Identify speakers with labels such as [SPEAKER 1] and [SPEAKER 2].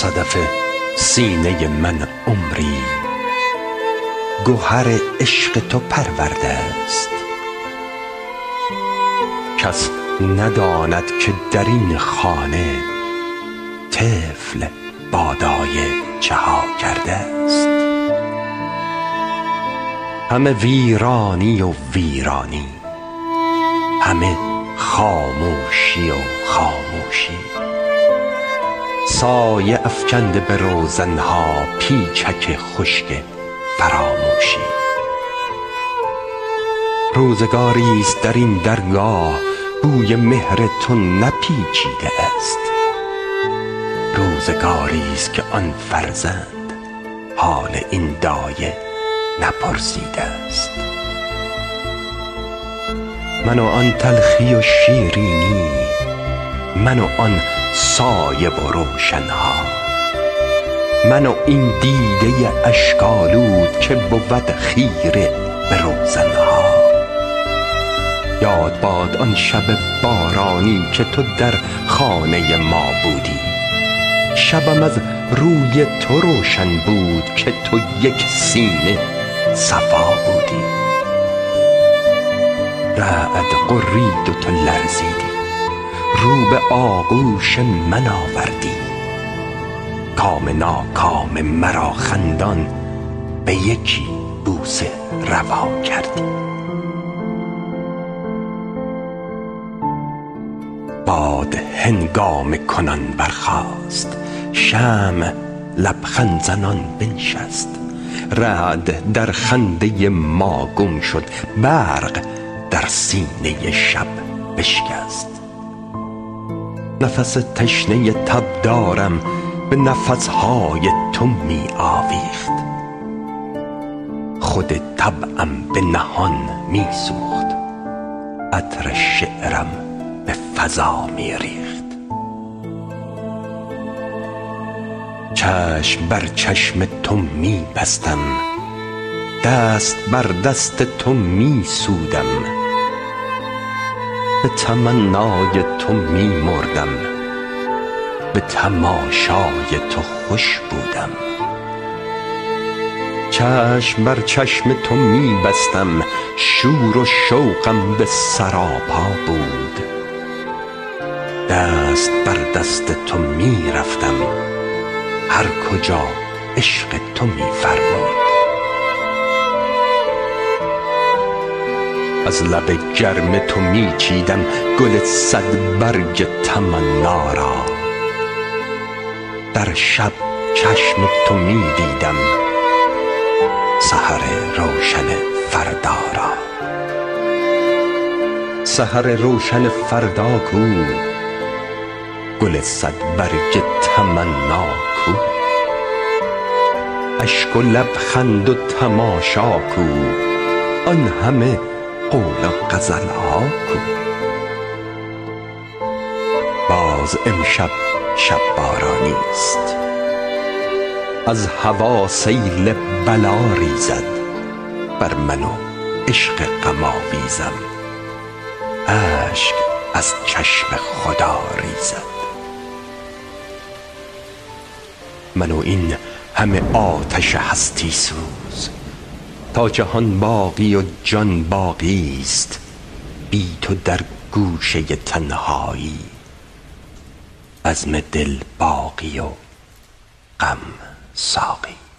[SPEAKER 1] صدف سینه من عمری. گهر عشق تو پرورده است. کس نداند که در این خانه طفل بادایه چه ها کرده است. همه ویرانی و ویرانی همه خاموشی و خاموشی. سایه افکنده به روزنها پیچک خشک فراموشی. روزگاری است در این درگاه بوی مهر تو نپیچیده است. روزگاری است که آن فرزند حال این دایه نپرسیده است. من و آن تلخی و شیرینی من و آن سایه و روشنها من و این دیده اشکالود که بود خیره به روزنها یاد باد آن شب بارانی که تو در خانه ما بودی. شبم از روی تو روشن بود که تو یک سینه صفا بودی. رعد قرید تو لرزیدی. رو به آغوش من آوردی. کام ناکام مرا خندان به یکی بوسه روا کردی. باد هنگام کنان برخاست شمع لبخند زنان بنشست. رعد در خنده ما گم شد برق در سینه شب بشکست. نفس تشنه تب دارم به نفسهای تو می آویخت. خود طبعم به نهان می سوخت عطر شعرم به فضا می ریخت. چشم بر چشم تو می بستم دست بر دست تو می سودم. به تمنای تو می مردم. به تماشای تو خوش بودم. چشم بر چشم تو می بستم. شور و شوقم به سراپا بود. دست بر دست تو می رفتم. هر کجا عشق تو می فرمود. از لب گرم تو می چیدم گل صد برگ تمنا را. در شب چشم تو می دیدم سحر روشن فردا را. سحر روشن فردا کو؟ گل صد برگ تمنا کو؟ اشک و لبخند و تماشا کو؟ آن همه قول غزل ها کو باز امشب شب بارانی است از هوا سیل بلا ریزد بر من و عشق غم اشک از چشم خدا ریزد من و این همه آتش هستی سوز تا جهان باقی و جان باقی است. بی تو در گوشه تنهایی. عزم دل باقی و غم ساقی.